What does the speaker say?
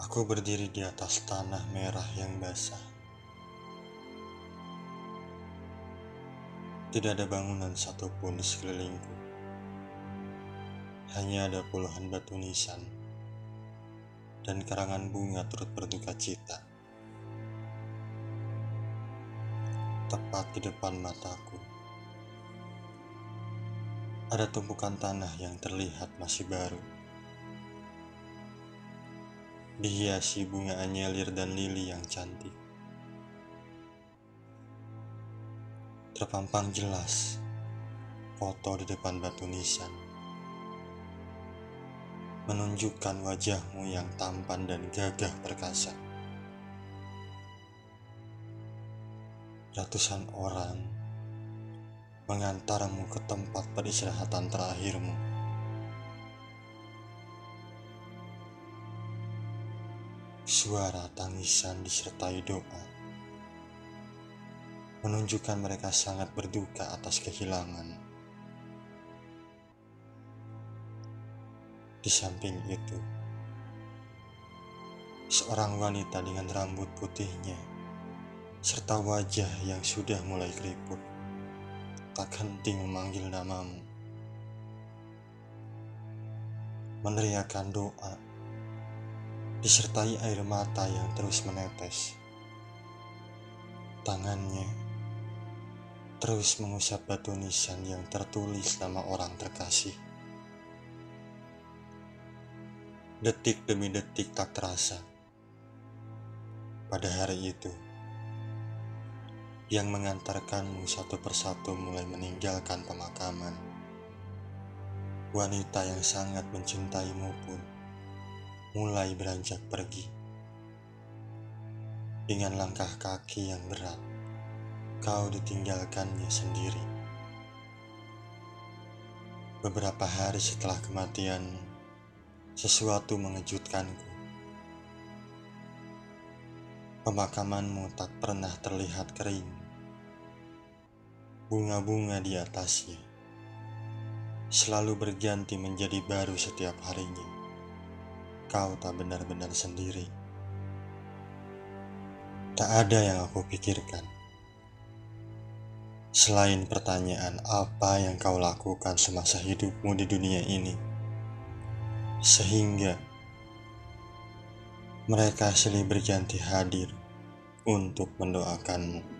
Aku berdiri di atas tanah merah yang basah. Tidak ada bangunan satupun di sekelilingku. Hanya ada puluhan batu nisan dan karangan bunga turut berduka cita. Tepat di depan mataku, ada tumpukan tanah yang terlihat masih baru. Dihiasi bunga anyelir dan lili yang cantik. Terpampang jelas foto di depan batu nisan. Menunjukkan wajahmu yang tampan dan gagah perkasa. Ratusan orang mengantarmu ke tempat peristirahatan terakhirmu. Suara tangisan disertai doa menunjukkan mereka sangat berduka atas kehilangan. Di samping itu, seorang wanita dengan rambut putihnya serta wajah yang sudah mulai keriput tak henti memanggil namamu. Meneriakan doa disertai air mata yang terus menetes. Tangannya terus mengusap batu nisan yang tertulis nama orang terkasih. Detik demi detik tak terasa. Pada hari itu, yang mengantarkanmu satu persatu mulai meninggalkan pemakaman. Wanita yang sangat mencintaimu pun mulai beranjak pergi dengan langkah kaki yang berat kau ditinggalkannya sendiri. Beberapa hari setelah kematian, sesuatu mengejutkanku. Pemakamanmu tak pernah terlihat kering. Bunga-bunga di atasnya selalu berganti menjadi baru setiap harinya. Kau tak benar-benar sendiri. Tak ada yang aku pikirkan Selain pertanyaan apa yang kau lakukan semasa hidupmu di dunia ini, sehingga mereka silih berganti hadir untuk mendoakanmu.